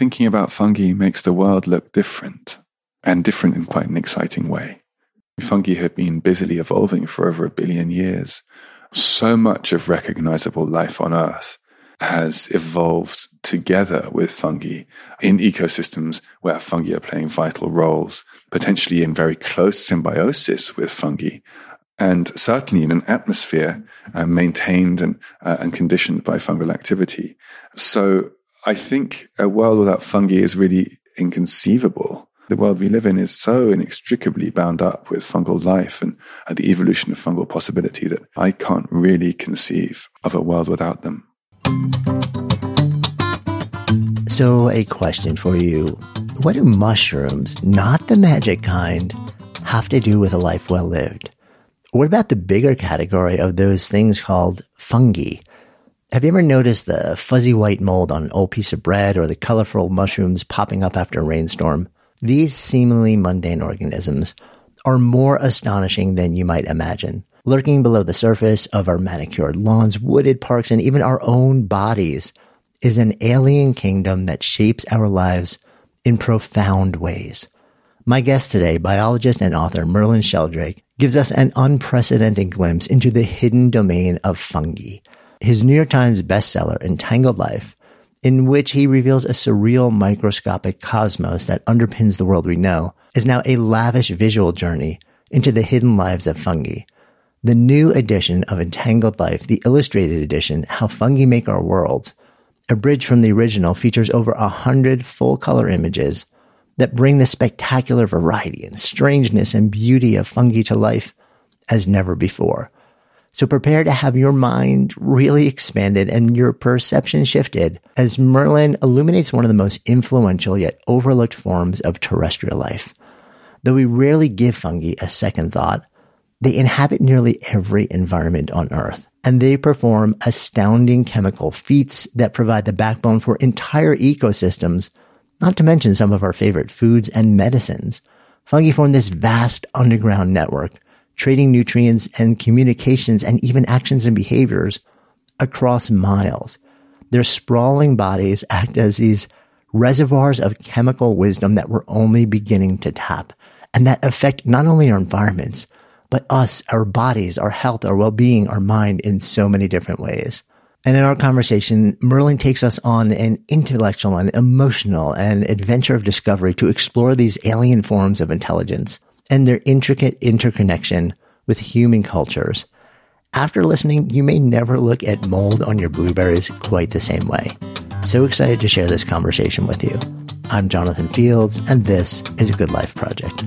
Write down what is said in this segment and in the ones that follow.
thinking about fungi makes the world look different and different in quite an exciting way. Fungi have been busily evolving for over a billion years. So much of recognizable life on Earth has evolved together with fungi in ecosystems where fungi are playing vital roles, potentially in very close symbiosis with fungi, and certainly in an atmosphere uh, maintained and, uh, and conditioned by fungal activity. So I think a world without fungi is really inconceivable. The world we live in is so inextricably bound up with fungal life and the evolution of fungal possibility that I can't really conceive of a world without them. So, a question for you What do mushrooms, not the magic kind, have to do with a life well lived? What about the bigger category of those things called fungi? Have you ever noticed the fuzzy white mold on an old piece of bread or the colorful mushrooms popping up after a rainstorm? These seemingly mundane organisms are more astonishing than you might imagine. Lurking below the surface of our manicured lawns, wooded parks, and even our own bodies is an alien kingdom that shapes our lives in profound ways. My guest today, biologist and author Merlin Sheldrake, gives us an unprecedented glimpse into the hidden domain of fungi. His New York Times bestseller, Entangled Life, in which he reveals a surreal microscopic cosmos that underpins the world we know, is now a lavish visual journey into the hidden lives of fungi. The new edition of Entangled Life, the illustrated edition, How Fungi Make Our Worlds, abridged from the original, features over a hundred full color images that bring the spectacular variety and strangeness and beauty of fungi to life as never before. So prepare to have your mind really expanded and your perception shifted as Merlin illuminates one of the most influential yet overlooked forms of terrestrial life. Though we rarely give fungi a second thought, they inhabit nearly every environment on Earth, and they perform astounding chemical feats that provide the backbone for entire ecosystems, not to mention some of our favorite foods and medicines. Fungi form this vast underground network, trading nutrients and communications and even actions and behaviors across miles. Their sprawling bodies act as these reservoirs of chemical wisdom that we're only beginning to tap and that affect not only our environments, but us, our bodies, our health, our well-being, our mind in so many different ways. And in our conversation, Merlin takes us on an intellectual and emotional and adventure of discovery to explore these alien forms of intelligence and their intricate interconnection with human cultures. After listening, you may never look at mold on your blueberries quite the same way. So excited to share this conversation with you. I'm Jonathan Fields, and this is a Good Life Project.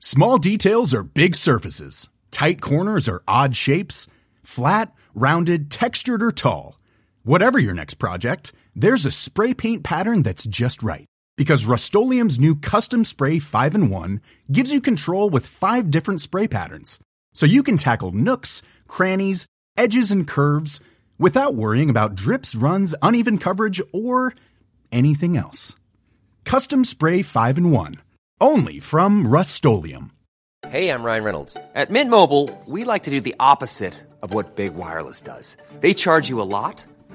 Small details are big surfaces, tight corners are odd shapes, flat, rounded, textured, or tall. Whatever your next project, there's a spray paint pattern that's just right. Because Rust new Custom Spray 5 and 1 gives you control with five different spray patterns. So you can tackle nooks, crannies, edges, and curves without worrying about drips, runs, uneven coverage, or anything else. Custom Spray 5 and 1 only from Rust-Oleum. Hey, I'm Ryan Reynolds. At Mint Mobile, we like to do the opposite of what Big Wireless does. They charge you a lot,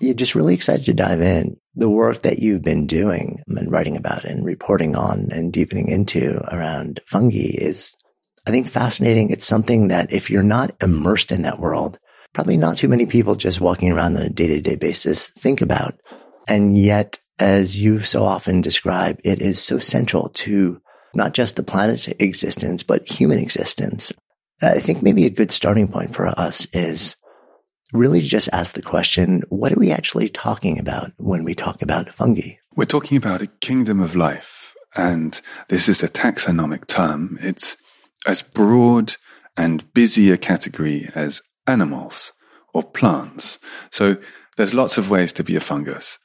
You're just really excited to dive in. The work that you've been doing and writing about and reporting on and deepening into around fungi is, I think, fascinating. It's something that if you're not immersed in that world, probably not too many people just walking around on a day to day basis think about. And yet, as you so often describe, it is so central to not just the planet's existence, but human existence. I think maybe a good starting point for us is really just ask the question, what are we actually talking about when we talk about fungi? We're talking about a kingdom of life. And this is a taxonomic term. It's as broad and busy a category as animals or plants. So there's lots of ways to be a fungus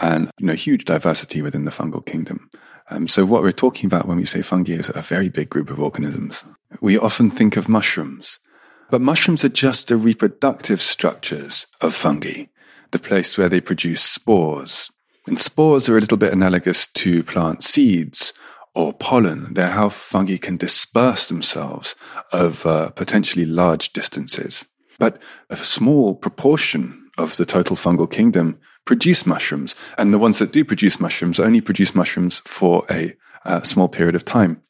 and you know huge diversity within the fungal kingdom. Um, so what we're talking about when we say fungi is a very big group of organisms. We often think of mushrooms, but mushrooms are just the reproductive structures of fungi, the place where they produce spores. And spores are a little bit analogous to plant seeds or pollen. They're how fungi can disperse themselves over potentially large distances. But a small proportion of the total fungal kingdom produce mushrooms. And the ones that do produce mushrooms only produce mushrooms for a, a small period of time.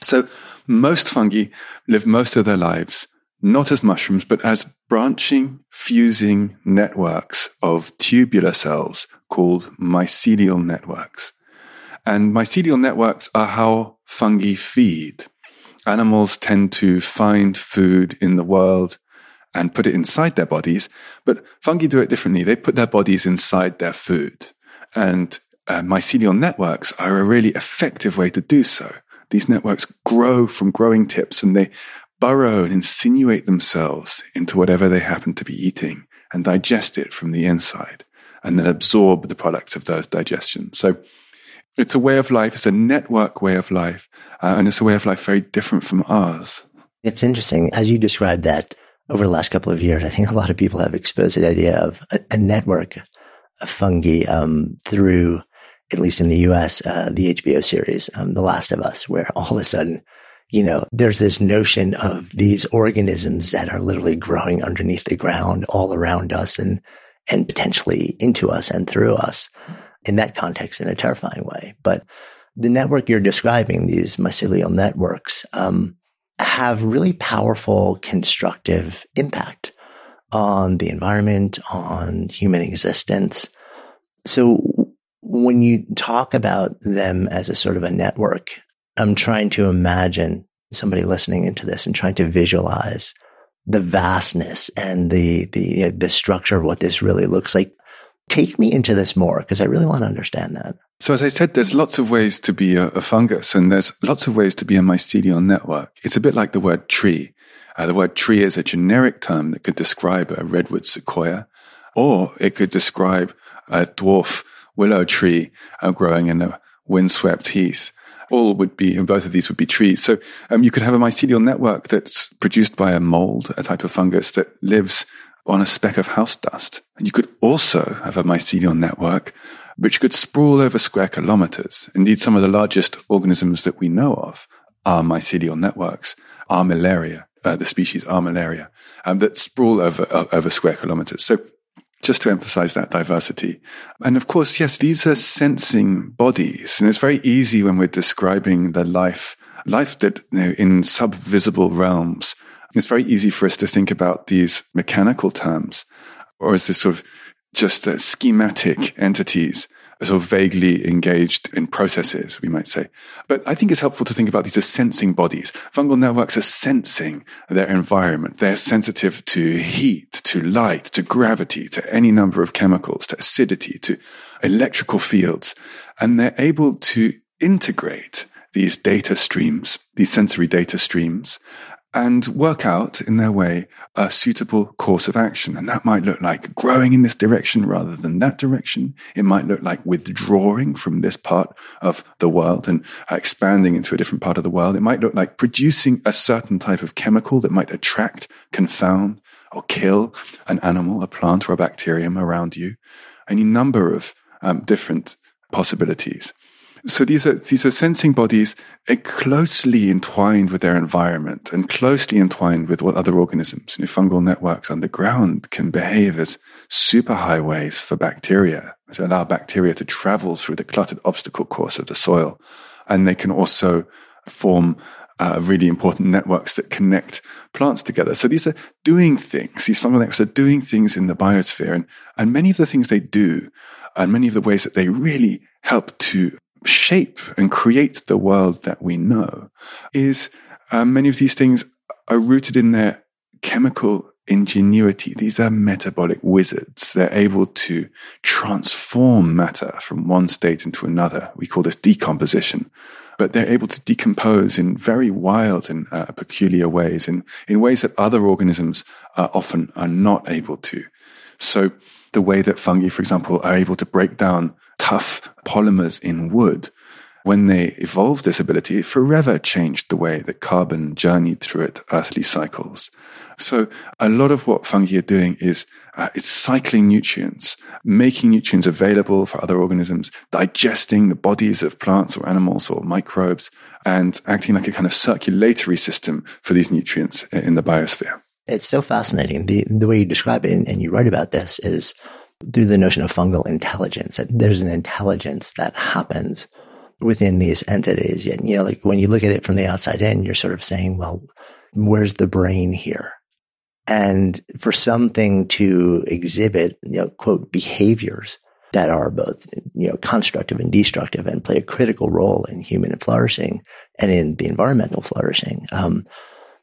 So most fungi live most of their lives not as mushrooms, but as branching, fusing networks of tubular cells called mycelial networks. And mycelial networks are how fungi feed. Animals tend to find food in the world and put it inside their bodies. But fungi do it differently. They put their bodies inside their food. And uh, mycelial networks are a really effective way to do so. These networks grow from growing tips and they burrow and insinuate themselves into whatever they happen to be eating and digest it from the inside and then absorb the products of those digestions. So it's a way of life. It's a network way of life. Uh, and it's a way of life very different from ours. It's interesting. As you described that, over the last couple of years, I think a lot of people have exposed the idea of a, a network of fungi um, through, at least in the U.S., uh, the HBO series, um, The Last of Us, where all of a sudden, you know, there's this notion of these organisms that are literally growing underneath the ground all around us and and potentially into us and through us in that context in a terrifying way. But the network you're describing, these mycelial networks, um, have really powerful constructive impact on the environment, on human existence. So when you talk about them as a sort of a network, I'm trying to imagine somebody listening into this and trying to visualize the vastness and the, the, the structure of what this really looks like. Take me into this more because I really want to understand that. So as I said, there's lots of ways to be a, a, fungus and there's lots of ways to be a mycelial network. It's a bit like the word tree. Uh, the word tree is a generic term that could describe a redwood sequoia, or it could describe a dwarf willow tree uh, growing in a windswept heath. All would be, and both of these would be trees. So um, you could have a mycelial network that's produced by a mold, a type of fungus that lives on a speck of house dust. And you could also have a mycelial network which could sprawl over square kilometers. Indeed, some of the largest organisms that we know of are mycelial networks, Armillaria, uh, the species Armillaria, um, that sprawl over, uh, over square kilometers. So just to emphasize that diversity. And of course, yes, these are sensing bodies. And it's very easy when we're describing the life, life that, you know, in subvisible realms, it's very easy for us to think about these mechanical terms or as this sort of just uh, schematic entities, sort of vaguely engaged in processes, we might say. But I think it's helpful to think about these as sensing bodies. Fungal networks are sensing their environment. They're sensitive to heat, to light, to gravity, to any number of chemicals, to acidity, to electrical fields. And they're able to integrate these data streams, these sensory data streams, and work out in their way a suitable course of action. And that might look like growing in this direction rather than that direction. It might look like withdrawing from this part of the world and expanding into a different part of the world. It might look like producing a certain type of chemical that might attract, confound, or kill an animal, a plant, or a bacterium around you. Any number of um, different possibilities. So these are, these are sensing bodies closely entwined with their environment and closely entwined with what other organisms, you know, fungal networks underground can behave as superhighways for bacteria to allow bacteria to travel through the cluttered obstacle course of the soil. And they can also form uh, really important networks that connect plants together. So these are doing things. These fungal networks are doing things in the biosphere. And, and many of the things they do and many of the ways that they really help to shape and create the world that we know is uh, many of these things are rooted in their chemical ingenuity. These are metabolic wizards. They're able to transform matter from one state into another. We call this decomposition. But they're able to decompose in very wild and uh, peculiar ways, in, in ways that other organisms uh, often are not able to. So the way that fungi, for example, are able to break down tough polymers in wood, when they evolved this ability, it forever changed the way that carbon journeyed through its earthly cycles. So a lot of what fungi are doing is uh, it's cycling nutrients, making nutrients available for other organisms, digesting the bodies of plants or animals or microbes, and acting like a kind of circulatory system for these nutrients in the biosphere. It's so fascinating. The, the way you describe it and you write about this is through the notion of fungal intelligence, that there's an intelligence that happens within these entities. And, you know, like when you look at it from the outside in, you're sort of saying, well, where's the brain here? And for something to exhibit, you know, quote, behaviors that are both, you know, constructive and destructive and play a critical role in human flourishing and in the environmental flourishing. Um,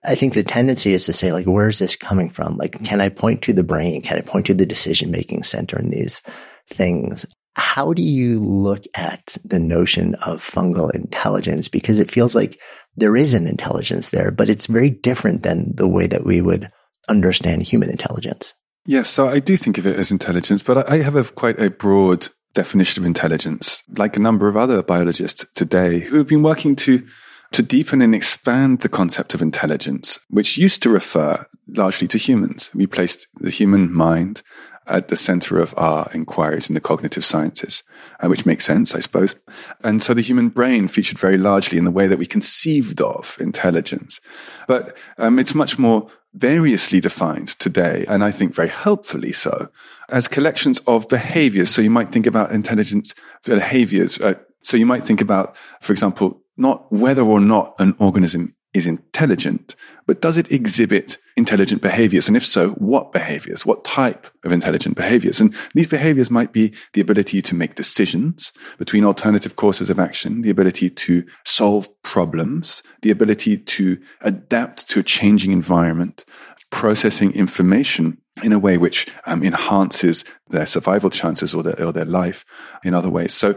I think the tendency is to say, like, where's this coming from? Like, can I point to the brain? Can I point to the decision making center in these things? How do you look at the notion of fungal intelligence? Because it feels like there is an intelligence there, but it's very different than the way that we would understand human intelligence. Yes, so I do think of it as intelligence, but I have a quite a broad definition of intelligence, like a number of other biologists today who have been working to to deepen and expand the concept of intelligence, which used to refer largely to humans. We placed the human mind at the center of our inquiries in the cognitive sciences, uh, which makes sense, I suppose. And so the human brain featured very largely in the way that we conceived of intelligence. But um, it's much more variously defined today, and I think very helpfully so, as collections of behaviors. So you might think about intelligence behaviors. Uh, so you might think about, for example, not whether or not an organism is intelligent, but does it exhibit intelligent behaviors? And if so, what behaviors? What type of intelligent behaviors? And these behaviors might be the ability to make decisions between alternative courses of action, the ability to solve problems, the ability to adapt to a changing environment, processing information in a way which um, enhances their survival chances or their, or their life in other ways. So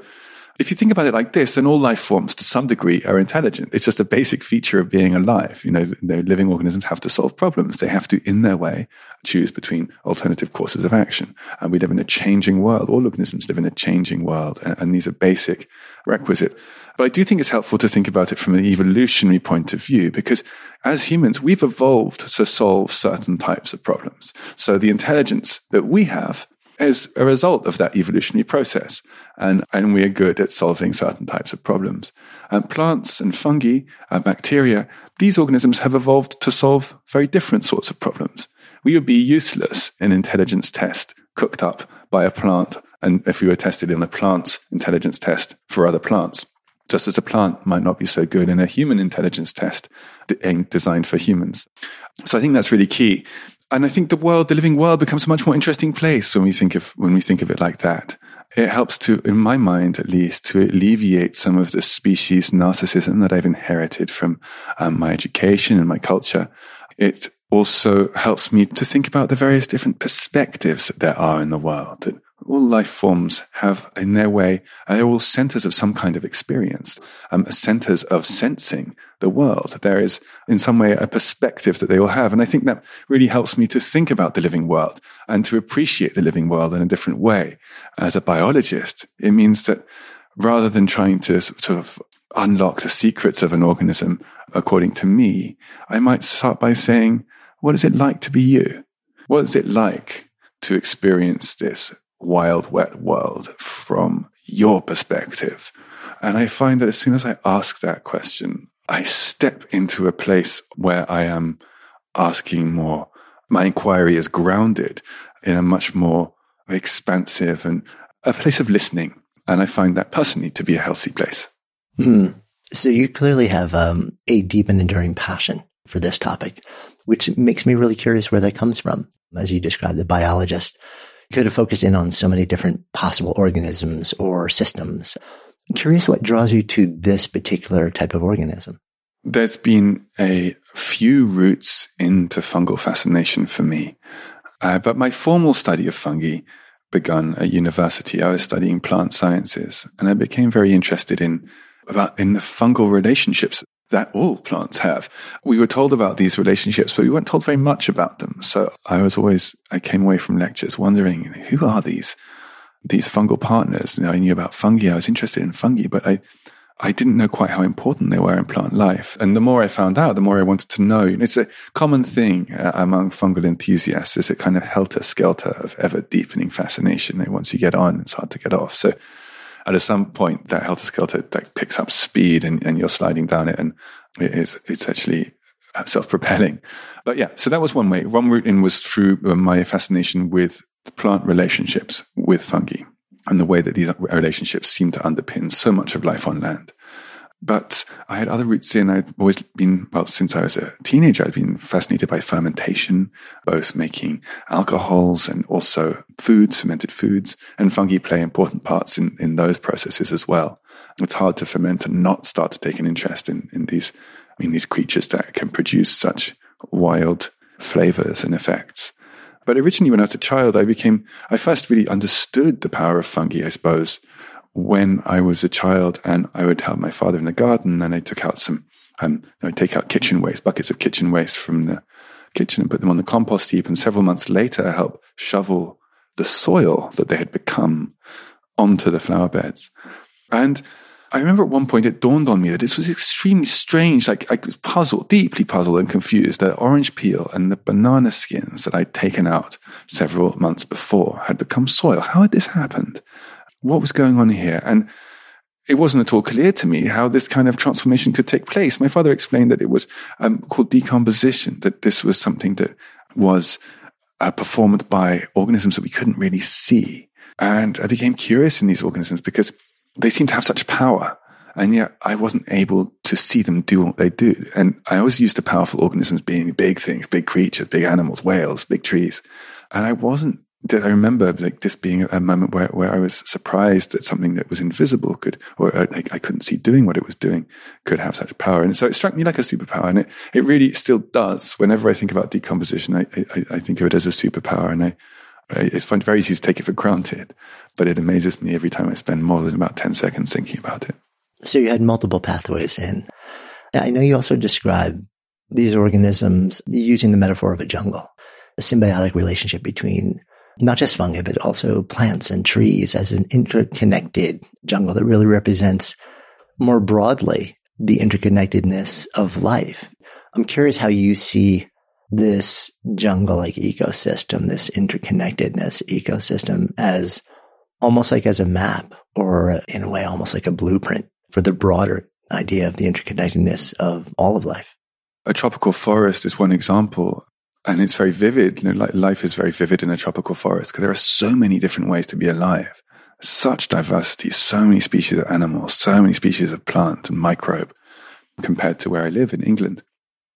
if you think about it like this, then all life forms to some degree are intelligent. It's just a basic feature of being alive. You know, living organisms have to solve problems. They have to, in their way, choose between alternative courses of action. And we live in a changing world. All organisms live in a changing world. And these are basic requisite. But I do think it's helpful to think about it from an evolutionary point of view because as humans, we've evolved to solve certain types of problems. So the intelligence that we have as a result of that evolutionary process. And, and we are good at solving certain types of problems. And plants and fungi, and bacteria, these organisms have evolved to solve very different sorts of problems. We would be useless in intelligence test cooked up by a plant. And if we were tested in a plant's intelligence test for other plants, just as a plant might not be so good in a human intelligence test designed for humans. So I think that's really key and I think the world, the living world becomes a much more interesting place when we think of, when we think of it like that. It helps to, in my mind at least, to alleviate some of the species narcissism that I've inherited from um, my education and my culture. It also helps me to think about the various different perspectives that there are in the world. That all life forms have in their way, they're all centers of some kind of experience, um, centers of sensing the world. There is in some way a perspective that they all have. And I think that really helps me to think about the living world and to appreciate the living world in a different way. As a biologist, it means that rather than trying to sort of unlock the secrets of an organism, according to me, I might start by saying, what is it like to be you? What is it like to experience this wild, wet world from your perspective? And I find that as soon as I ask that question, I step into a place where I am asking more. My inquiry is grounded in a much more expansive and a place of listening. And I find that personally to be a healthy place. Mm. So you clearly have um, a deep and enduring passion for this topic, which makes me really curious where that comes from. As you described, the biologist could have focused in on so many different possible organisms or systems. I'm curious what draws you to this particular type of organism. There's been a few routes into fungal fascination for me, uh, but my formal study of fungi begun at university. I was studying plant sciences, and I became very interested in about in the fungal relationships that all plants have. We were told about these relationships, but we weren't told very much about them. So I was always, I came away from lectures wondering, who are these, these fungal partners? You know, I knew about fungi. I was interested in fungi, but I, I didn't know quite how important they were in plant life. And the more I found out, the more I wanted to know. It's a common thing uh, among fungal enthusiasts is a kind of helter skelter of ever deepening fascination. And once you get on, it's hard to get off. So at some point that helter skelter like picks up speed and, and you're sliding down it and it is it's actually self-propelling. But yeah so that was one way. One route in was through uh, my fascination with plant relationships with fungi and the way that these relationships seem to underpin so much of life on land but I had other routes in. I'd always been, well, since I was a teenager, I'd been fascinated by fermentation, both making alcohols and also foods, fermented foods, and fungi play important parts in, in those processes as well. It's hard to ferment and not start to take an interest in, in these, I mean, these creatures that can produce such wild flavors and effects. But originally, when I was a child, I became, I first really understood the power of fungi, I suppose, when I was a child and I would help my father in the garden and I took out some, um, I take out kitchen waste, buckets of kitchen waste from the kitchen and put them on the compost heap. And several months later, I helped shovel the soil that they had become onto the flower beds. And I remember at one point it dawned on me that this was extremely strange. Like I was puzzled, deeply puzzled and confused. The orange peel and the banana skins that I'd taken out several months before had become soil. How had this happened? What was going on here? And it wasn't at all clear to me how this kind of transformation could take place. My father explained that it was um, called decomposition, that this was something that was uh, performed by organisms that we couldn't really see. And I became curious in these organisms because they seemed to have such power. And yet I wasn't able to see them do what they do. And I always used to powerful organisms being big things, big creatures, big animals, whales, big trees. And I wasn't I remember like this being a moment where, where I was surprised that something that was invisible could, or uh, like I couldn't see doing what it was doing, could have such power. And so it struck me like a superpower, and it it really still does. Whenever I think about decomposition, I I, I think of it as a superpower, and I, it's very easy to take it for granted, but it amazes me every time I spend more than about ten seconds thinking about it. So you had multiple pathways in. I know you also describe these organisms using the metaphor of a jungle, a symbiotic relationship between not just fungi, but also plants and trees as an interconnected jungle that really represents more broadly the interconnectedness of life. I'm curious how you see this jungle like ecosystem, this interconnectedness ecosystem as almost like as a map or in a way, almost like a blueprint for the broader idea of the interconnectedness of all of life. A tropical forest is one example and it's very vivid. You know, like life is very vivid in a tropical forest because there are so many different ways to be alive. Such diversity, so many species of animals, so many species of plant and microbe compared to where I live in England.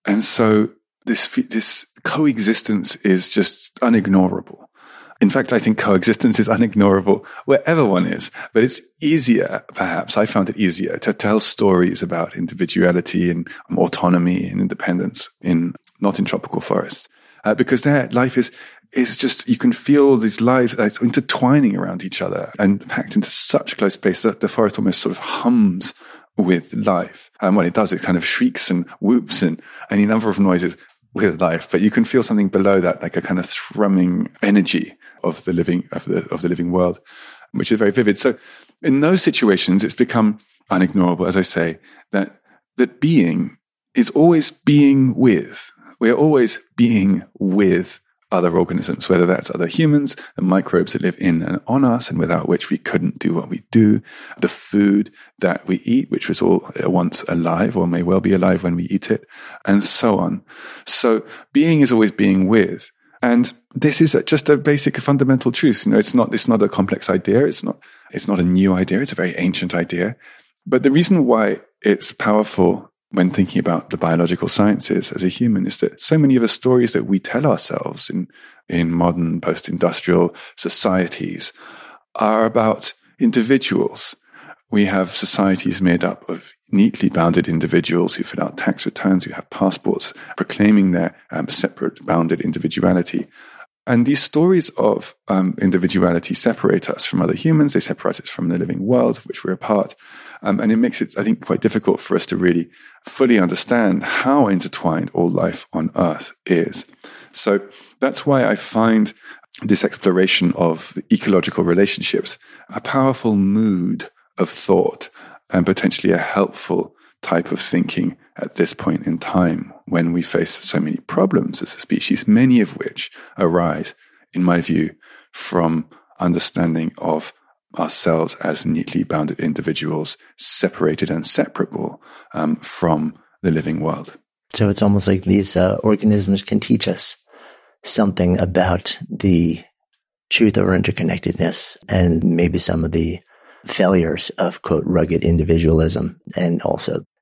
And so this, this coexistence is just unignorable. In fact, I think coexistence is unignorable wherever one is, but it's easier, perhaps. I found it easier to tell stories about individuality and autonomy and independence in, not in tropical forests uh, because there life is is just, you can feel these lives uh, intertwining around each other and packed into such close space that the forest almost sort of hums with life. And when it does, it kind of shrieks and whoops and any number of noises with life, but you can feel something below that, like a kind of thrumming energy of the living, of the, of the living world, which is very vivid. So in those situations, it's become unignorable, as I say, that, that being is always being with. We're always being with other organisms, whether that's other humans, the microbes that live in and on us and without which we couldn't do what we do, the food that we eat, which was all once alive or may well be alive when we eat it, and so on. So being is always being with. And this is just a basic fundamental truth. You know, it's not, it's not a complex idea. It's not, it's not a new idea. It's a very ancient idea. But the reason why it's powerful when thinking about the biological sciences as a human is that so many of the stories that we tell ourselves in, in modern post-industrial societies are about individuals. We have societies made up of neatly bounded individuals who fill out tax returns, who have passports proclaiming their um, separate bounded individuality. And these stories of um, individuality separate us from other humans. They separate us from the living world of which we're a part. Um, and it makes it, I think, quite difficult for us to really fully understand how intertwined all life on Earth is. So that's why I find this exploration of ecological relationships a powerful mood of thought and potentially a helpful type of thinking at this point in time when we face so many problems as a species, many of which arise, in my view, from understanding of ourselves as neatly bounded individuals, separated and separable um, from the living world. So it's almost like these uh, organisms can teach us something about the truth of our interconnectedness and maybe some of the failures of quote rugged individualism and also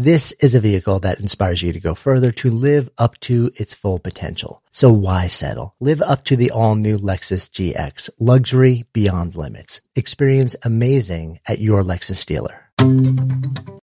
This is a vehicle that inspires you to go further to live up to its full potential. So why settle? Live up to the all new Lexus GX, luxury beyond limits. Experience amazing at your Lexus dealer.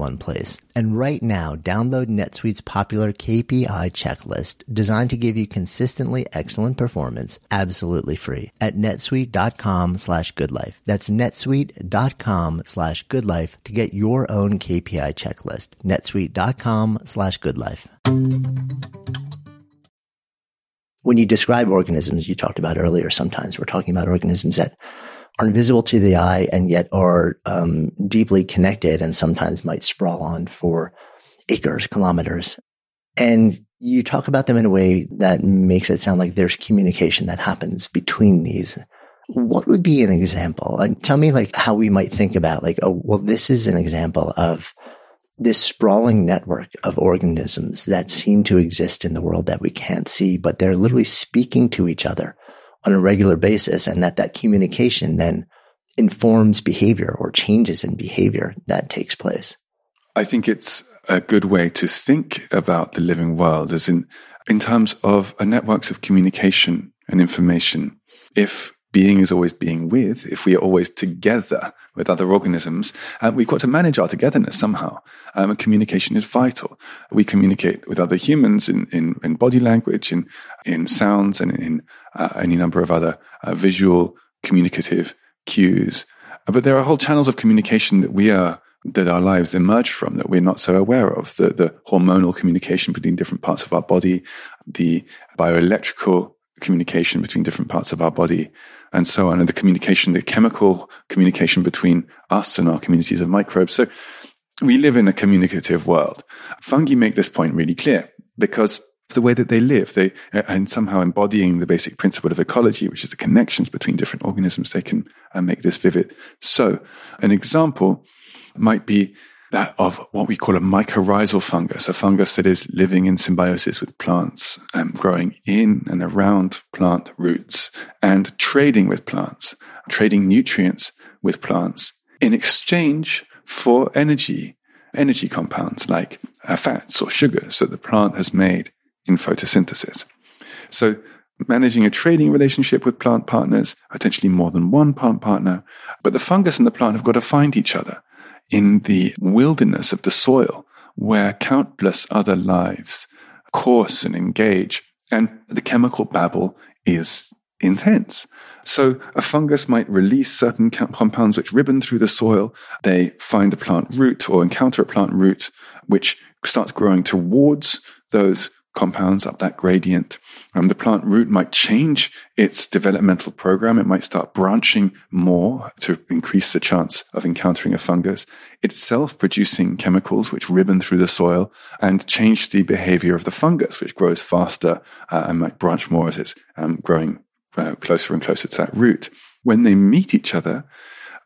one place. And right now, download NetSuite's popular KPI checklist designed to give you consistently excellent performance absolutely free at netsuite.com slash goodlife. That's netsuite.com slash goodlife to get your own KPI checklist. netsuite.com slash goodlife. When you describe organisms you talked about earlier, sometimes we're talking about organisms that are invisible to the eye and yet are um, deeply connected and sometimes might sprawl on for acres, kilometers. And you talk about them in a way that makes it sound like there's communication that happens between these. What would be an example? And tell me like how we might think about like, oh, well, this is an example of this sprawling network of organisms that seem to exist in the world that we can't see, but they're literally speaking to each other on a regular basis and that that communication then informs behavior or changes in behavior that takes place. I think it's a good way to think about the living world as in, in terms of a networks of communication and information. If being is always being with, if we are always together with other organisms, uh, we've got to manage our togetherness somehow. Um, communication is vital. We communicate with other humans in, in, in body language, in, in sounds, and in uh, any number of other uh, visual communicative cues. But there are whole channels of communication that we are that our lives emerge from that we're not so aware of. The, the hormonal communication between different parts of our body, the bioelectrical communication between different parts of our body, and so on, and the communication, the chemical communication between us and our communities of microbes. So we live in a communicative world. Fungi make this point really clear because the way that they live, they and somehow embodying the basic principle of ecology, which is the connections between different organisms, they can uh, make this vivid. So, an example might be that of what we call a mycorrhizal fungus, a fungus that is living in symbiosis with plants, um, growing in and around plant roots, and trading with plants, trading nutrients with plants in exchange for energy, energy compounds like uh, fats or sugars that the plant has made in photosynthesis. So managing a trading relationship with plant partners, potentially more than one plant partner, but the fungus and the plant have got to find each other in the wilderness of the soil where countless other lives course and engage. And the chemical babble is intense. So a fungus might release certain compounds which ribbon through the soil. They find a plant root or encounter a plant root which starts growing towards those compounds up that gradient. Um, the plant root might change its developmental program. It might start branching more to increase the chance of encountering a fungus, itself producing chemicals which ribbon through the soil and change the behavior of the fungus, which grows faster uh, and might branch more as it's um, growing uh, closer and closer to that root. When they meet each other,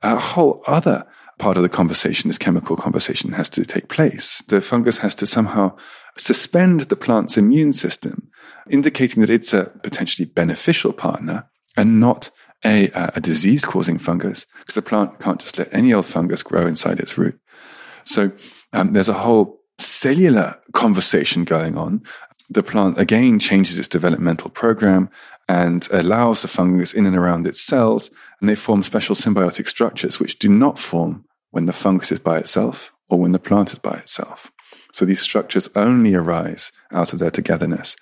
a whole other part of the conversation, this chemical conversation has to take place. The fungus has to somehow suspend the plant's immune system, indicating that it's a potentially beneficial partner and not a, a disease causing fungus, because the plant can't just let any old fungus grow inside its root. So um, there's a whole cellular conversation going on. The plant again changes its developmental program and allows the fungus in and around its cells, and they form special symbiotic structures which do not form when the fungus is by itself or when the plant is by itself. So these structures only arise out of their togetherness.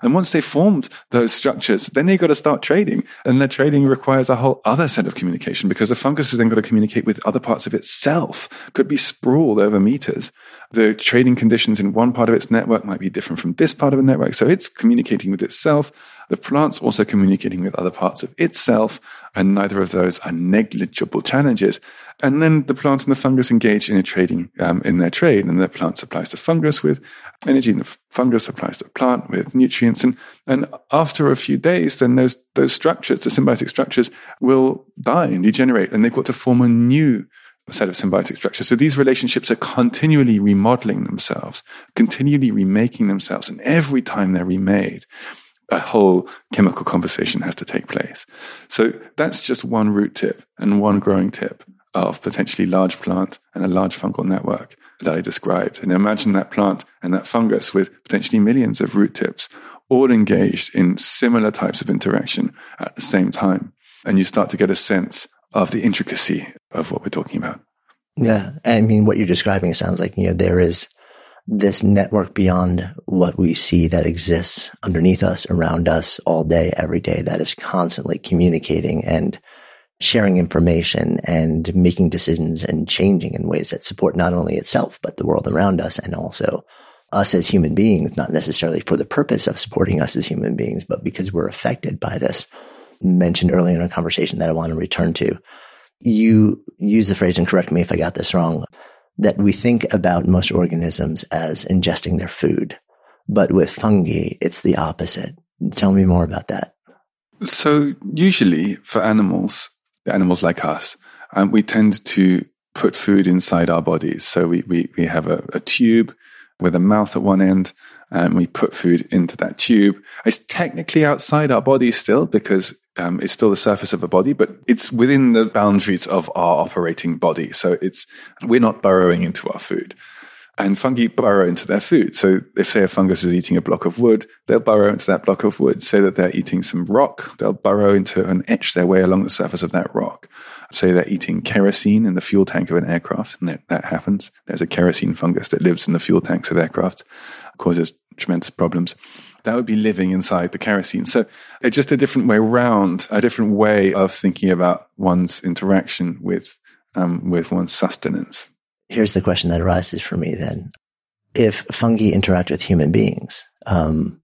And once they've formed those structures, then they've got to start trading. And their trading requires a whole other set of communication because the fungus has then got to communicate with other parts of itself, could be sprawled over meters. The trading conditions in one part of its network might be different from this part of the network. So it's communicating with itself. The plant's also communicating with other parts of itself, and neither of those are negligible challenges. And then the plant and the fungus engage in a trading um, in their trade, and the plant supplies the fungus with energy, and the fungus supplies the plant with nutrients. And and after a few days, then those those structures, the symbiotic structures, will die and degenerate, and they've got to form a new set of symbiotic structures. So these relationships are continually remodeling themselves, continually remaking themselves. And every time they're remade, a whole chemical conversation has to take place. So that's just one root tip and one growing tip of potentially large plant and a large fungal network that I described. And imagine that plant and that fungus with potentially millions of root tips all engaged in similar types of interaction at the same time. And you start to get a sense of the intricacy of what we're talking about. Yeah. I mean, what you're describing sounds like, you know, there is this network beyond what we see that exists underneath us, around us all day, every day that is constantly communicating and sharing information and making decisions and changing in ways that support not only itself, but the world around us and also us as human beings, not necessarily for the purpose of supporting us as human beings, but because we're affected by this. Mentioned earlier in our conversation that I want to return to. You use the phrase, and correct me if I got this wrong, that we think about most organisms as ingesting their food. But with fungi, it's the opposite. Tell me more about that. So usually for animals, animals like us, um, we tend to put food inside our bodies. So we, we, we have a, a tube with a mouth at one end and we put food into that tube. It's technically outside our body still because um, it's still the surface of a body, but it's within the boundaries of our operating body. So it's, we're not burrowing into our food. And fungi burrow into their food. So if, say, a fungus is eating a block of wood, they'll burrow into that block of wood. Say that they're eating some rock, they'll burrow into and etch their way along the surface of that rock. Say they're eating kerosene in the fuel tank of an aircraft, and that, that happens. There's a kerosene fungus that lives in the fuel tanks of aircraft, causes tremendous problems. That would be living inside the kerosene. So it's just a different way round, a different way of thinking about one's interaction with um, with one's sustenance. Here's the question that arises for me then. If fungi interact with human beings, um,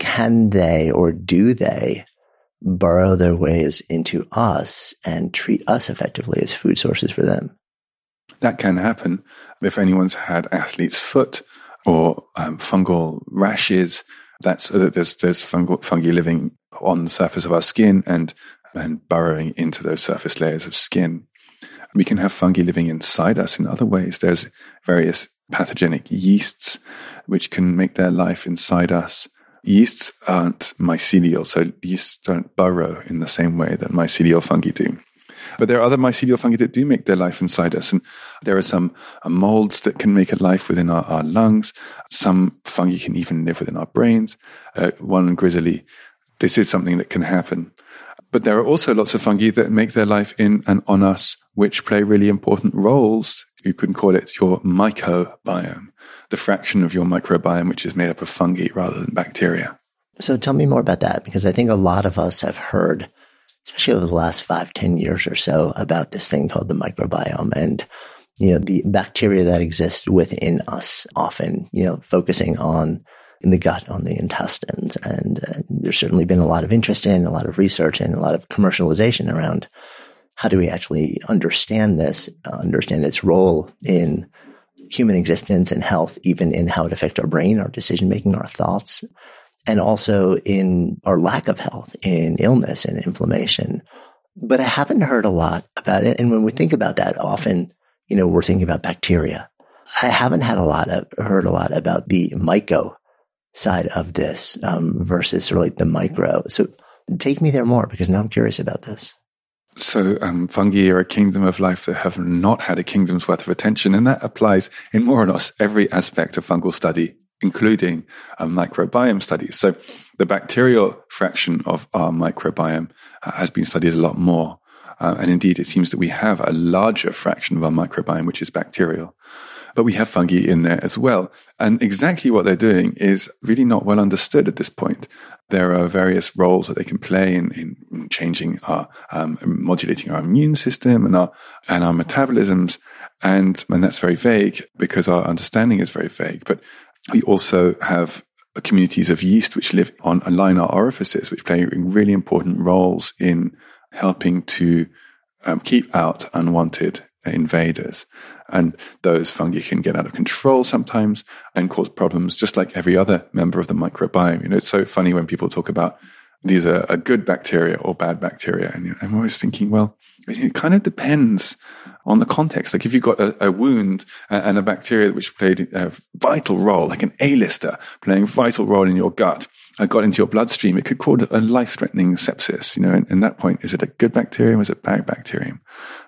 can they or do they burrow their ways into us and treat us effectively as food sources for them? That can happen. If anyone's had athlete's foot or um, fungal rashes, that's uh, there's there's fungal, fungi living on the surface of our skin and and burrowing into those surface layers of skin. We can have fungi living inside us in other ways. There's various pathogenic yeasts which can make their life inside us. Yeasts aren't mycelial, so yeasts don't burrow in the same way that mycelial fungi do. But there are other mycelial fungi that do make their life inside us. And there are some uh, molds that can make a life within our, our, lungs. Some fungi can even live within our brains. Uh, one grisly, this is something that can happen. But there are also lots of fungi that make their life in and on us, which play really important roles. You can call it your microbiome, the fraction of your microbiome which is made up of fungi rather than bacteria. So tell me more about that, because I think a lot of us have heard, especially over the last five, ten years or so, about this thing called the microbiome and you know the bacteria that exist within us. Often, you know, focusing on in the gut, on the intestines. And uh, there's certainly been a lot of interest in, a lot of research, and a lot of commercialization around how do we actually understand this, uh, understand its role in human existence and health, even in how it affects our brain, our decision making, our thoughts, and also in our lack of health, in illness and inflammation. But I haven't heard a lot about it. And when we think about that, often, you know, we're thinking about bacteria. I haven't had a lot of heard a lot about the myco side of this um, versus sort like the micro. So take me there more because now I'm curious about this. So um, fungi are a kingdom of life that have not had a kingdom's worth of attention, and that applies in more or less every aspect of fungal study, including um, microbiome studies. So the bacterial fraction of our microbiome uh, has been studied a lot more. Uh, and indeed, it seems that we have a larger fraction of our microbiome, which is bacterial but we have fungi in there as well. And exactly what they're doing is really not well understood at this point. There are various roles that they can play in, in changing our, um, modulating our immune system and our, and our metabolisms. And, and that's very vague because our understanding is very vague. But we also have communities of yeast which live on line our orifices, which play really important roles in helping to um, keep out unwanted invaders. And those fungi can get out of control sometimes and cause problems, just like every other member of the microbiome. You know, it's so funny when people talk about these are a good bacteria or bad bacteria. And I'm always thinking, well, it kind of depends on the context. Like if you've got a, a wound and a bacteria which played a vital role, like an A-lister playing vital role in your gut, got into your bloodstream, it could cause a life-threatening sepsis. You know, and, and that point, is it a good bacterium is it bad bacterium?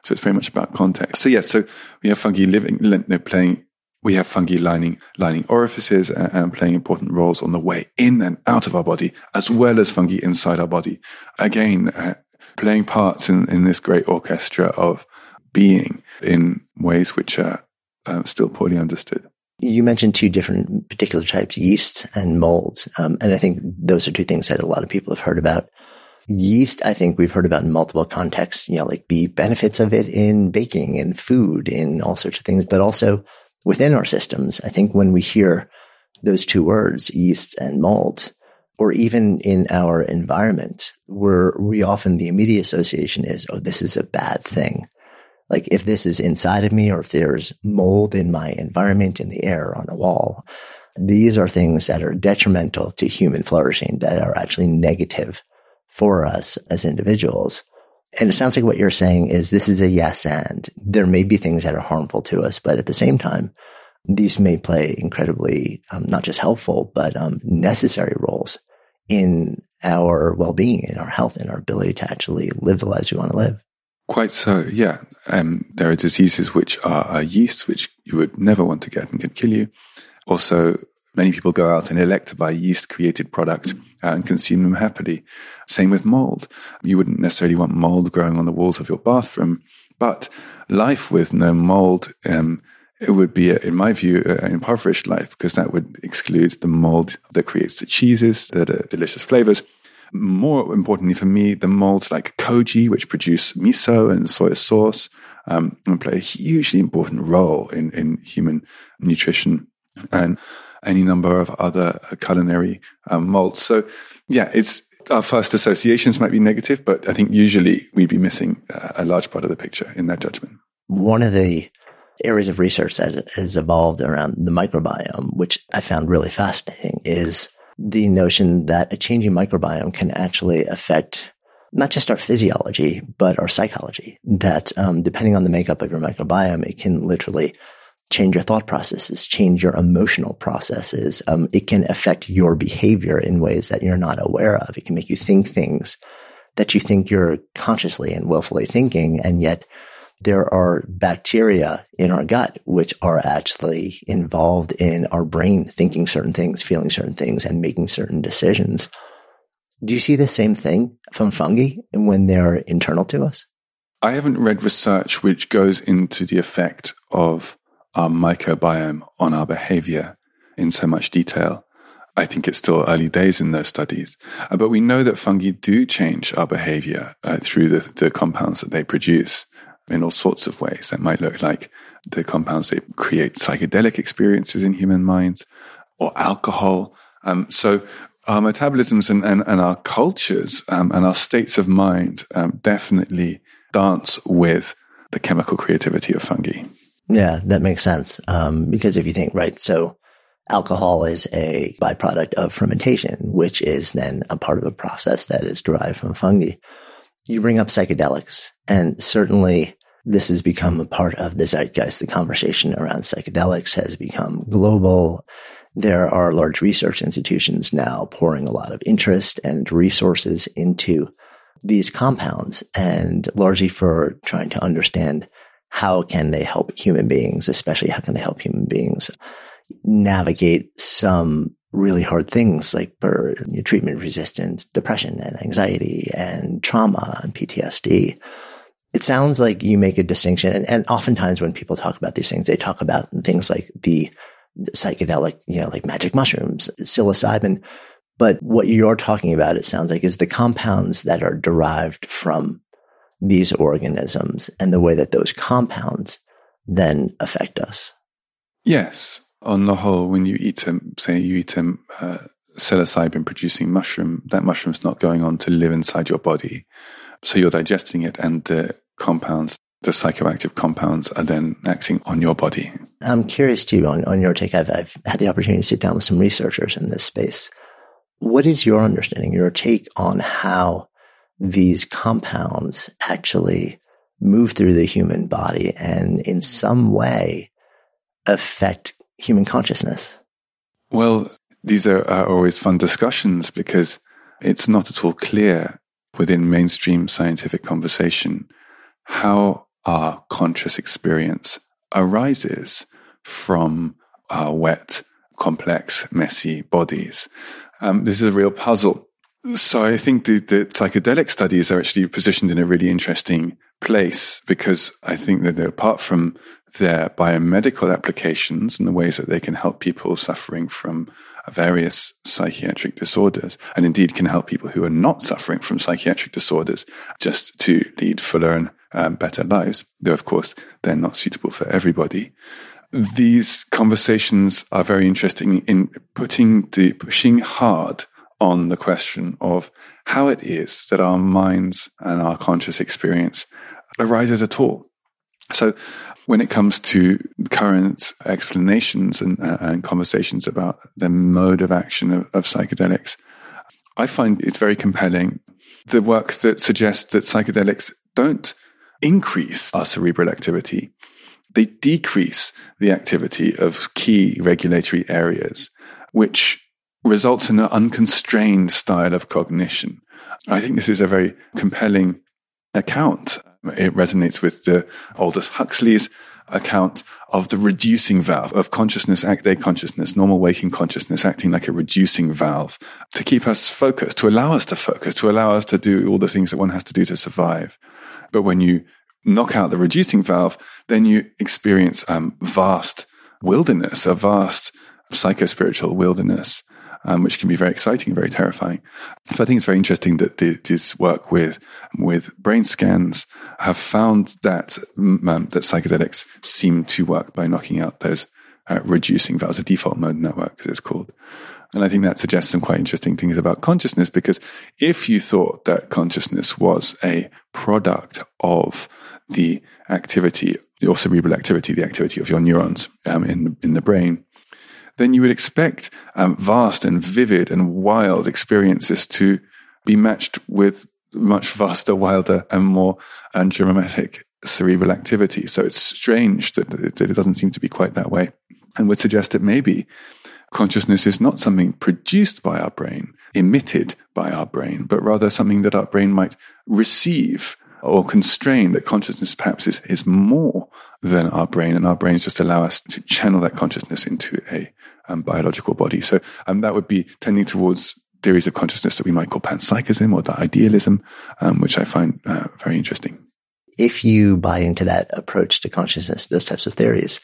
So it's very much about context. So yeah, so we have fungi living, playing we have fungi lining, lining orifices and, and, playing important roles on the way in and out of our body, as well as fungi inside our body. Again, uh, playing parts in, in this great orchestra of being in ways which are uh, still poorly understood. You mentioned two different particular types, yeasts and molds. Um, and I think those are two things that a lot of people have heard about. Yeast, I think we've heard about in multiple contexts, you know, like the benefits of it in baking and food in all sorts of things, but also within our systems. I think when we hear those two words, yeast and mold, or even in our environment, where we often the immediate association is, oh, this is a bad thing. Like if this is inside of me or if there's mold in my environment, in the air, on a wall, these are things that are detrimental to human flourishing that are actually negative for us as individuals. And it sounds like what you're saying is this is a yes and there may be things that are harmful to us, but at the same time, these may play incredibly um, not just helpful, but um, necessary roles in our well-being, in our health, in our ability to actually live the lives we want to live. Quite so, yeah. Um, there are diseases which are, yeasts, which you would never want to get and could kill you. Also, many people go out and elect to buy yeast created products and consume them happily. Same with mold. You wouldn't necessarily want mold growing on the walls of your bathroom, but life with no mold, um, it would be, in my view, an impoverished life because that would exclude the mold that creates the cheeses that are delicious flavors. More importantly for me, the molds like koji, which produce miso and soy sauce, um, play a hugely important role in, in human nutrition and any number of other culinary um, molds. So, yeah, it's our first associations might be negative, but I think usually we'd be missing a large part of the picture in that judgment. One of the areas of research that has evolved around the microbiome, which I found really fascinating, is the notion that a changing microbiome can actually affect not just our physiology, but our psychology. That um, depending on the makeup of your microbiome, it can literally change your thought processes, change your emotional processes. Um, it can affect your behavior in ways that you're not aware of. It can make you think things that you think you're consciously and willfully thinking, and yet there are bacteria in our gut which are actually involved in our brain thinking certain things, feeling certain things, and making certain decisions. Do you see the same thing from fungi when they're internal to us? I haven't read research which goes into the effect of our microbiome on our behavior in so much detail. I think it's still early days in those studies, uh, but we know that fungi do change our behavior uh, through the, the compounds that they produce in all sorts of ways. That might look like the compounds that create psychedelic experiences in human minds or alcohol. Um, so our metabolisms and, and, and our cultures um, and our states of mind um, definitely dance with the chemical creativity of fungi. Yeah, that makes sense. Um, because if you think, right, so alcohol is a byproduct of fermentation, which is then a part of a process that is derived from fungi. You bring up psychedelics, and certainly this has become a part of the zeitgeist. The conversation around psychedelics has become global. There are large research institutions now pouring a lot of interest and resources into these compounds and largely for trying to understand how can they help human beings, especially how can they help human beings navigate some really hard things like for treatment resistance, depression and anxiety and trauma and PTSD. It sounds like you make a distinction. And, and oftentimes when people talk about these things, they talk about things like the psychedelic, you know, like magic mushrooms, psilocybin. But what you're talking about, it sounds like, is the compounds that are derived from these organisms and the way that those compounds then affect us. Yes. On the whole, when you eat a, say you eat a uh, psilocybin producing mushroom, that mushroom's not going on to live inside your body. So you're digesting it and the compounds, the psychoactive compounds are then acting on your body. I'm curious too on, on your take. I've, I've had the opportunity to sit down with some researchers in this space. What is your understanding, your take on how these compounds actually move through the human body and in some way affect human consciousness? Well, these are, are always fun discussions because it's not at all clear within mainstream scientific conversation how our conscious experience arises from our wet, complex, messy bodies. Um, this is a real puzzle. So I think the, the, psychedelic studies are actually positioned in a really interesting place because I think that apart from their biomedical applications and the ways that they can help people suffering from various psychiatric disorders, and indeed can help people who are not suffering from psychiatric disorders just to lead fuller and um, better lives, though of course they're not suitable for everybody. These conversations are very interesting in putting the pushing hard on the question of how it is that our minds and our conscious experience arises at all. So when it comes to current explanations and, uh, and conversations about the mode of action of, of psychedelics, I find it's very compelling. The work that suggests that psychedelics don't increase our cerebral activity. They decrease the activity of key regulatory areas, which results in an unconstrained style of cognition. I think this is a very compelling account it resonates with the Aldous Huxley's account of the reducing valve of consciousness, act day consciousness, normal waking consciousness acting like a reducing valve to keep us focused, to allow us to focus, to allow us to do all the things that one has to do to survive. But when you knock out the reducing valve, then you experience um, vast wilderness, a vast psycho-spiritual wilderness um, which can be very exciting and very terrifying. So I think it's very interesting that the, this work with with brain scans have found that um, that psychedelics seem to work by knocking out those uh, reducing valves, a default mode network, as it's called. And I think that suggests some quite interesting things about consciousness because if you thought that consciousness was a product of the activity, your cerebral activity, the activity of your neurons um, in in the brain, then you would expect um, vast and vivid and wild experiences to be matched with much vaster, wilder, and more and dramatic cerebral activity. So it's strange that, that it doesn't seem to be quite that way, and would suggest that maybe consciousness is not something produced by our brain, emitted by our brain, but rather something that our brain might receive or constrain that consciousness perhaps is, is more than our brain and our brains just allow us to channel that consciousness into a um, biological body. So um, that would be tending towards theories of consciousness that we might call panpsychism or the idealism, um, which I find uh, very interesting. If you buy into that approach to consciousness, those types of theories,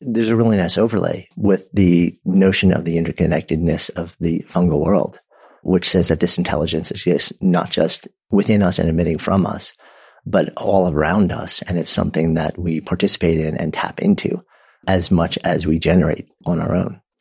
there's a really nice overlay with the notion of the interconnectedness of the fungal world, which says that this intelligence exists not just within us and emitting from us, but all around us. And it's something that we participate in and tap into as much as we generate on our own.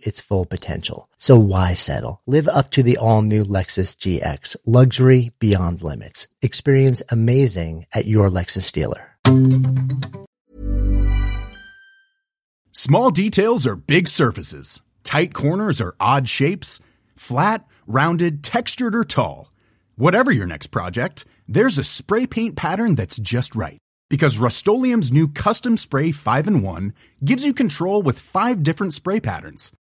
its full potential. So why settle? Live up to the all new Lexus GX, luxury beyond limits. Experience amazing at your Lexus dealer. Small details are big surfaces. Tight corners are odd shapes. Flat, rounded, textured, or tall. Whatever your next project, there's a spray paint pattern that's just right because Rust-Oleum's new Custom Spray 5 in 1 gives you control with five different spray patterns.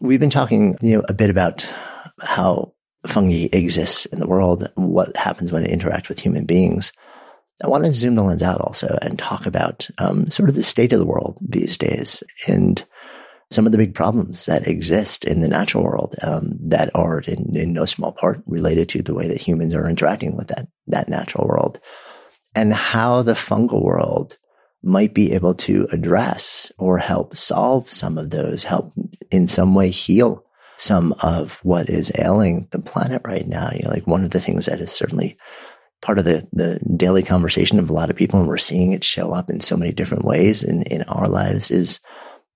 We've been talking, you know, a bit about how fungi exists in the world, what happens when they interact with human beings. I want to zoom the lens out also and talk about um, sort of the state of the world these days and some of the big problems that exist in the natural world um, that are in, in no small part related to the way that humans are interacting with that that natural world and how the fungal world might be able to address or help solve some of those, help in some way heal some of what is ailing the planet right now. You know, like one of the things that is certainly part of the, the daily conversation of a lot of people, and we're seeing it show up in so many different ways in, in our lives is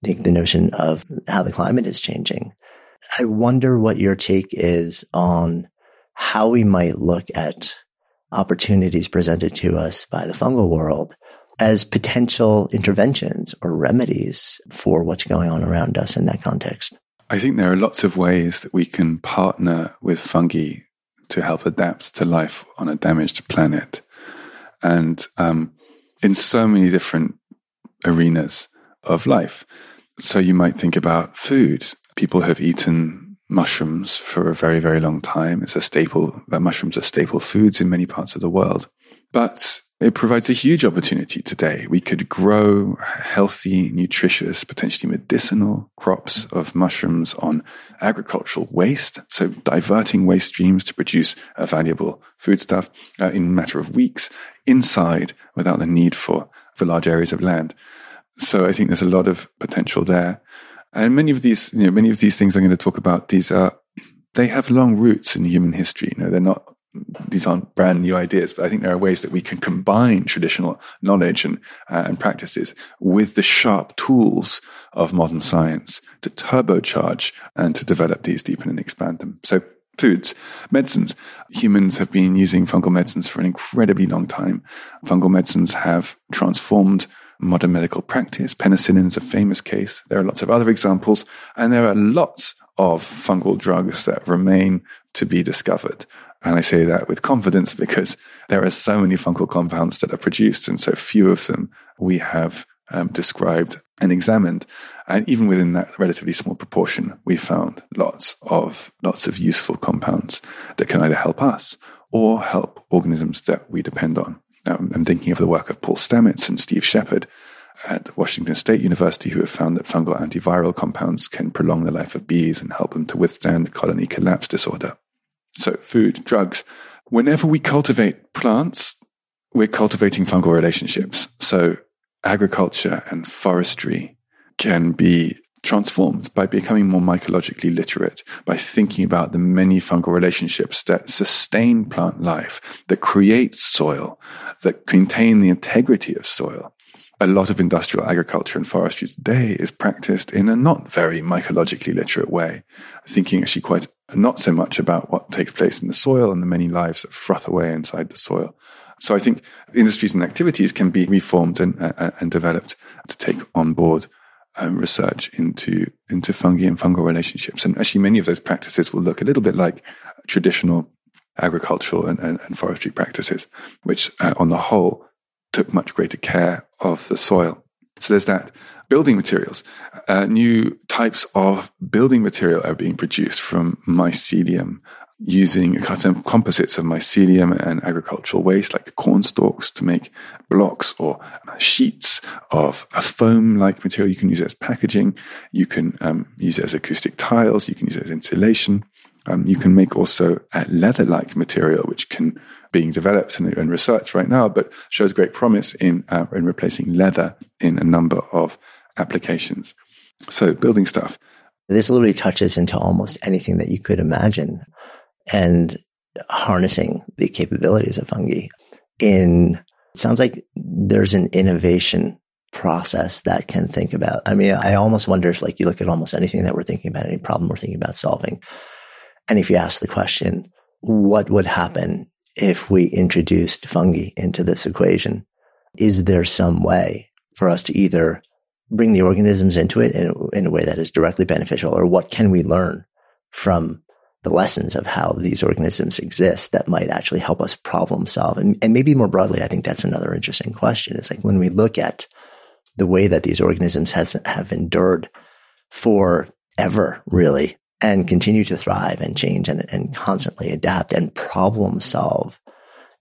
the, the notion of how the climate is changing. I wonder what your take is on how we might look at opportunities presented to us by the fungal world as potential interventions or remedies for what's going on around us in that context? I think there are lots of ways that we can partner with fungi to help adapt to life on a damaged planet. And um, in so many different arenas of life. So you might think about food. People have eaten mushrooms for a very, very long time. It's a staple, mushrooms are staple foods in many parts of the world. But it provides a huge opportunity today. We could grow healthy, nutritious, potentially medicinal crops of mushrooms on agricultural waste. So diverting waste streams to produce a valuable foodstuff uh, in a matter of weeks inside without the need for, for large areas of land. So I think there's a lot of potential there. And many of these, you know, many of these things I'm going to talk about, these are, they have long roots in human history. You know, they're not these aren't brand new ideas, but I think there are ways that we can combine traditional knowledge and, uh, and practices with the sharp tools of modern science to turbocharge and to develop these, deepen and expand them. So foods, medicines. Humans have been using fungal medicines for an incredibly long time. Fungal medicines have transformed modern medical practice. Penicillin is a famous case. There are lots of other examples, and there are lots of fungal drugs that remain to be discovered. And I say that with confidence because there are so many fungal compounds that are produced and so few of them we have um, described and examined. And even within that relatively small proportion, we found lots of, lots of useful compounds that can either help us or help organisms that we depend on. Now, I'm thinking of the work of Paul Stamets and Steve Sheppard at Washington State University who have found that fungal antiviral compounds can prolong the life of bees and help them to withstand colony collapse disorder. So, food, drugs. Whenever we cultivate plants, we're cultivating fungal relationships. So, agriculture and forestry can be transformed by becoming more mycologically literate, by thinking about the many fungal relationships that sustain plant life, that create soil, that contain the integrity of soil a lot of industrial agriculture and forestry today is practiced in a not very mycologically literate way, thinking actually quite not so much about what takes place in the soil and the many lives that froth away inside the soil. So I think industries and activities can be reformed and, uh, and developed to take on board um, research into into fungi and fungal relationships. And actually, many of those practices will look a little bit like traditional agricultural and, and, and forestry practices, which, uh, on the whole, took much greater care of the soil. So there's that. Building materials. Uh, new types of building material are being produced from mycelium using composites of mycelium and agricultural waste like corn stalks to make blocks or sheets of a foam like material. You can use it as packaging. You can um, use it as acoustic tiles. You can use it as insulation. Um, you can make also a leather like material, which can being developed and, and researched right now, but shows great promise in, uh, in replacing leather in a number of applications. So building stuff. This literally touches into almost anything that you could imagine and harnessing the capabilities of fungi in it sounds like there's an innovation process that can think about. I mean, I almost wonder if like you look at almost anything that we're thinking about, any problem we're thinking about solving. And if you ask the question, what would happen if we introduced fungi into this equation? Is there some way for us to either bring the organisms into it in, in a way that is directly beneficial or what can we learn from the lessons of how these organisms exist that might actually help us problem solve. And, and maybe more broadly, I think that's another interesting question. It's like when we look at the way that these organisms has, have endured forever, really, and continue to thrive and change and, and constantly adapt and problem solve.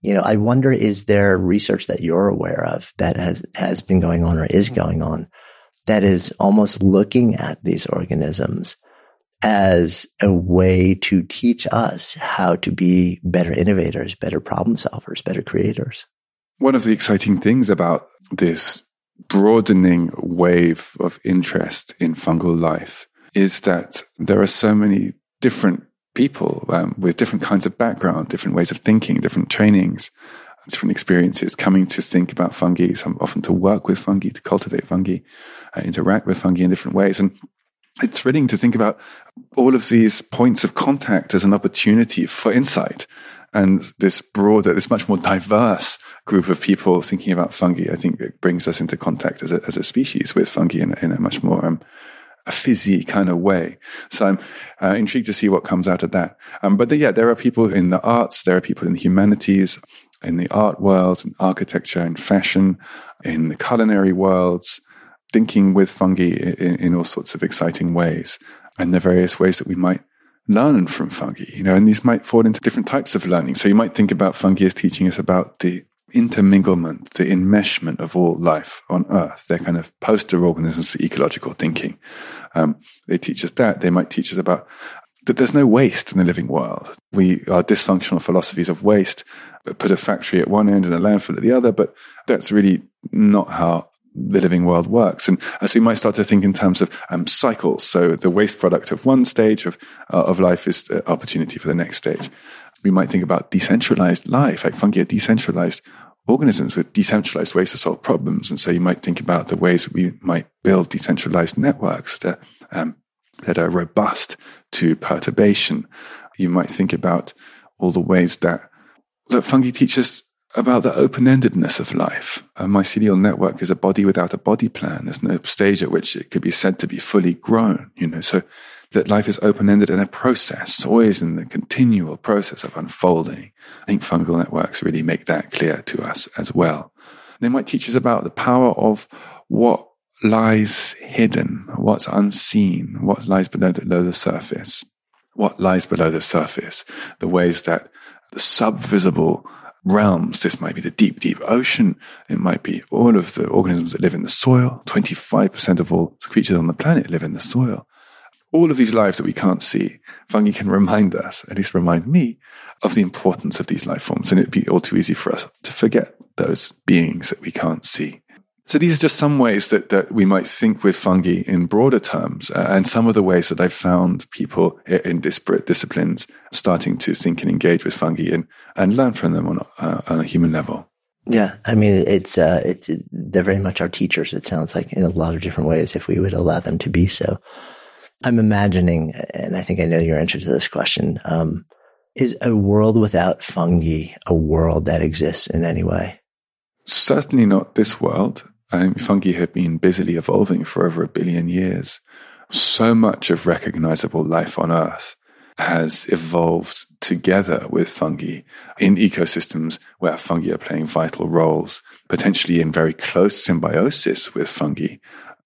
You know, I wonder, is there research that you're aware of that has, has been going on or is going on that is almost looking at these organisms as a way to teach us how to be better innovators, better problem solvers, better creators. One of the exciting things about this broadening wave of interest in fungal life is that there are so many different people um, with different kinds of background, different ways of thinking, different trainings, different experiences coming to think about fungi, some often to work with fungi, to cultivate fungi, uh, interact with fungi in different ways. And it's thrilling to think about all of these points of contact as an opportunity for insight. And this broader, this much more diverse group of people thinking about fungi, I think it brings us into contact as a, as a species with fungi in, in a much more um, a fizzy kind of way. So I'm uh, intrigued to see what comes out of that. Um, but the, yeah, there are people in the arts, there are people in the humanities, in the art world, in architecture, in fashion, in the culinary worlds, thinking with fungi in, in all sorts of exciting ways and the various ways that we might learn from fungi, you know, and these might fall into different types of learning. So you might think about fungi as teaching us about the interminglement, the enmeshment of all life on Earth. They're kind of poster organisms for ecological thinking. Um, they teach us that. They might teach us about that there's no waste in the living world. We are dysfunctional philosophies of waste, put a factory at one end and a landfill at the other, but that's really not how the living world works. And so you might start to think in terms of um, cycles. So the waste product of one stage of, uh, of life is the opportunity for the next stage. We might think about decentralized life, like fungi are decentralized organisms with decentralized ways to solve problems. And so you might think about the ways we might build decentralized networks that, um, that are robust to perturbation. You might think about all the ways that, that fungi teach us about the open endedness of life. A mycelial network is a body without a body plan. There's no stage at which it could be said to be fully grown, you know, so that life is open ended in a process, always in the continual process of unfolding. I think fungal networks really make that clear to us as well. They might teach us about the power of what lies hidden, what's unseen, what lies below the, below the surface, what lies below the surface, the ways that the subvisible realms. This might be the deep, deep ocean. It might be all of the organisms that live in the soil. 25% of all creatures on the planet live in the soil. All of these lives that we can't see, fungi can remind us, at least remind me, of the importance of these life forms. And it'd be all too easy for us to forget those beings that we can't see. So these are just some ways that, that we might think with fungi in broader terms, uh, and some of the ways that I've found people in disparate disciplines starting to think and engage with fungi and, and learn from them on, uh, on a human level. Yeah, I mean, it's uh, it's they're very much our teachers. It sounds like in a lot of different ways, if we would allow them to be so. I'm imagining, and I think I know your answer to this question. Um, is a world without fungi a world that exists in any way? Certainly not this world. Fungi have been busily evolving for over a billion years. So much of recognizable life on Earth has evolved together with fungi in ecosystems where fungi are playing vital roles, potentially in very close symbiosis with fungi,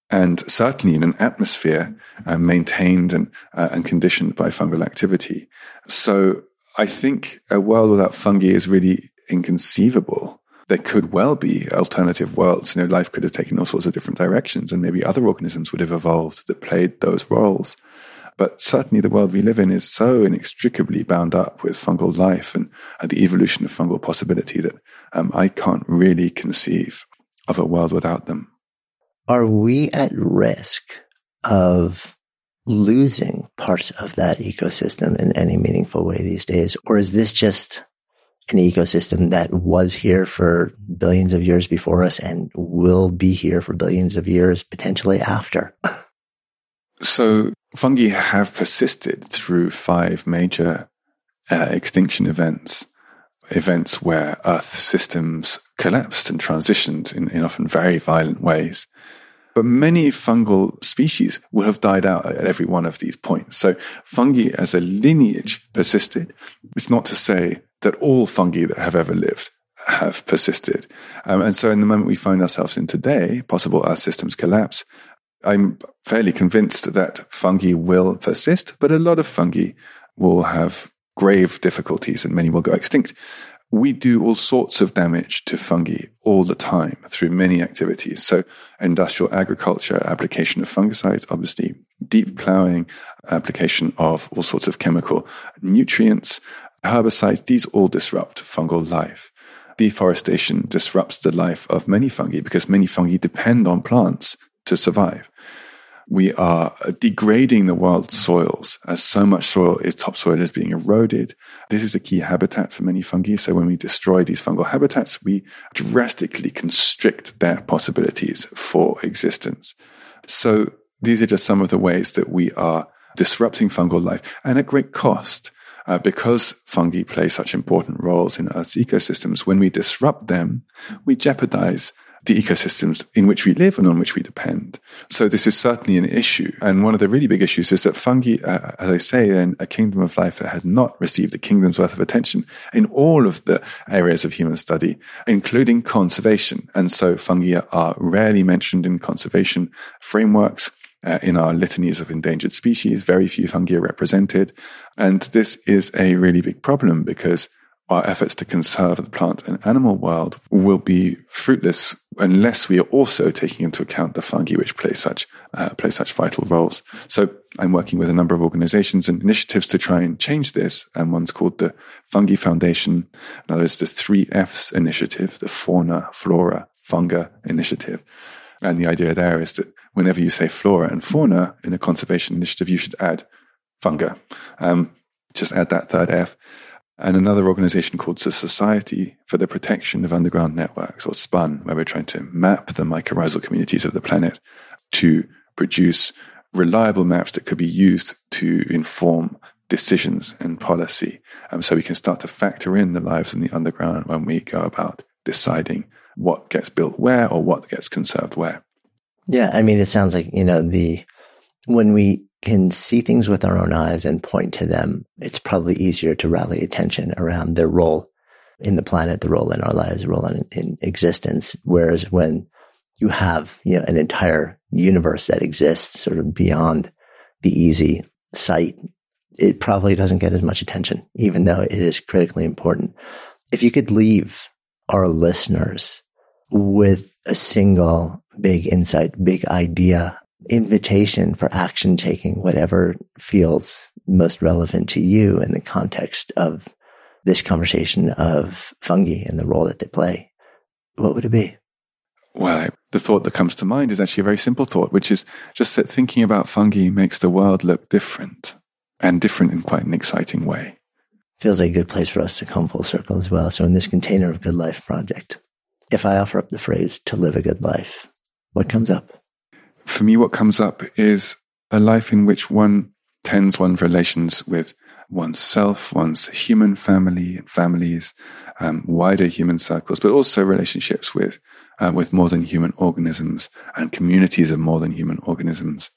and certainly in an atmosphere uh, maintained and, uh, and conditioned by fungal activity. So I think a world without fungi is really inconceivable. There could well be alternative worlds. You know, life could have taken all sorts of different directions, and maybe other organisms would have evolved that played those roles. But certainly, the world we live in is so inextricably bound up with fungal life and, and the evolution of fungal possibility that um, I can't really conceive of a world without them. Are we at risk of losing parts of that ecosystem in any meaningful way these days? Or is this just an ecosystem that was here for billions of years before us and will be here for billions of years potentially after? so fungi have persisted through five major uh, extinction events, events where Earth systems collapsed and transitioned in, in often very violent ways. But many fungal species will have died out at every one of these points. So fungi as a lineage persisted. It's not to say that all fungi that have ever lived have persisted. Um, and so in the moment we find ourselves in today, possible our systems collapse, I'm fairly convinced that fungi will persist, but a lot of fungi will have grave difficulties and many will go extinct we do all sorts of damage to fungi all the time through many activities. So industrial agriculture, application of fungicides, obviously deep plowing, application of all sorts of chemical nutrients, herbicides, these all disrupt fungal life. Deforestation disrupts the life of many fungi because many fungi depend on plants to survive we are degrading the world's soils as so much soil is topsoil is being eroded. This is a key habitat for many fungi. So when we destroy these fungal habitats, we drastically constrict their possibilities for existence. So these are just some of the ways that we are disrupting fungal life and at great cost. Uh, because fungi play such important roles in Earth's ecosystems, when we disrupt them, we jeopardize the ecosystems in which we live and on which we depend. So this is certainly an issue. And one of the really big issues is that fungi, uh, as I say, in a kingdom of life that has not received a kingdom's worth of attention in all of the areas of human study, including conservation. And so fungi are rarely mentioned in conservation frameworks. Uh, in our litanies of endangered species, very few fungi are represented. And this is a really big problem because our efforts to conserve the plant and animal world will be fruitless unless we are also taking into account the fungi which play such uh, play such vital roles. So I'm working with a number of organizations and initiatives to try and change this. And one's called the Fungi Foundation. Another is the Three F's initiative, the Fauna, Flora, Funga initiative. And the idea there is that whenever you say flora and fauna in a conservation initiative, you should add funga. Um, just add that third F and another organization called the Society for the Protection of Underground Networks, or SPUN, where we're trying to map the mycorrhizal communities of the planet to produce reliable maps that could be used to inform decisions and policy. Um, so we can start to factor in the lives in the underground when we go about deciding what gets built where or what gets conserved where. Yeah. I mean, it sounds like, you know, the, when we can see things with our own eyes and point to them, it's probably easier to rally attention around their role in the planet, the role in our lives, the role in, in existence. Whereas when you have, you know, an entire universe that exists sort of beyond the easy sight, it probably doesn't get as much attention, even though it is critically important. If you could leave our listeners with a single big insight, big idea invitation for action taking, whatever feels most relevant to you in the context of this conversation of fungi and the role that they play, what would it be? Well, the thought that comes to mind is actually a very simple thought, which is just that thinking about fungi makes the world look different and different in quite an exciting way. Feels like a good place for us to come full circle as well. So, in this container of Good Life project, if I offer up the phrase to live a good life, what comes up? for me, what comes up is a life in which one tends one's relations with oneself, one's human family and families, um, wider human circles, but also relationships with uh, with more than human organisms and communities of more than human organisms.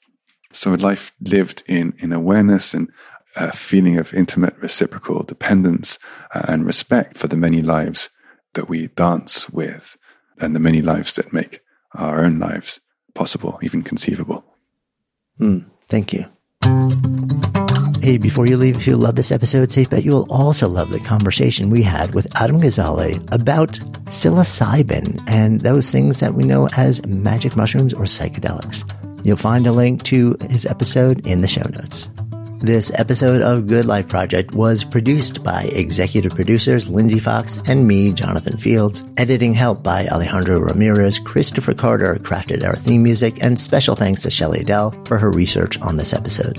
So a life lived in in awareness and a feeling of intimate reciprocal dependence uh, and respect for the many lives that we dance with and the many lives that make our own lives possible, even conceivable. Mm, thank you. Hey, before you leave, if you love this episode, safe bet you will also love the conversation we had with Adam Gazzaley about psilocybin and those things that we know as magic mushrooms or psychedelics. You'll find a link to his episode in the show notes. This episode of Good Life Project was produced by executive producers Lindsay Fox and me, Jonathan Fields. Editing help by Alejandro Ramirez. Christopher Carter crafted our theme music, and special thanks to Shelley Adelle for her research on this episode.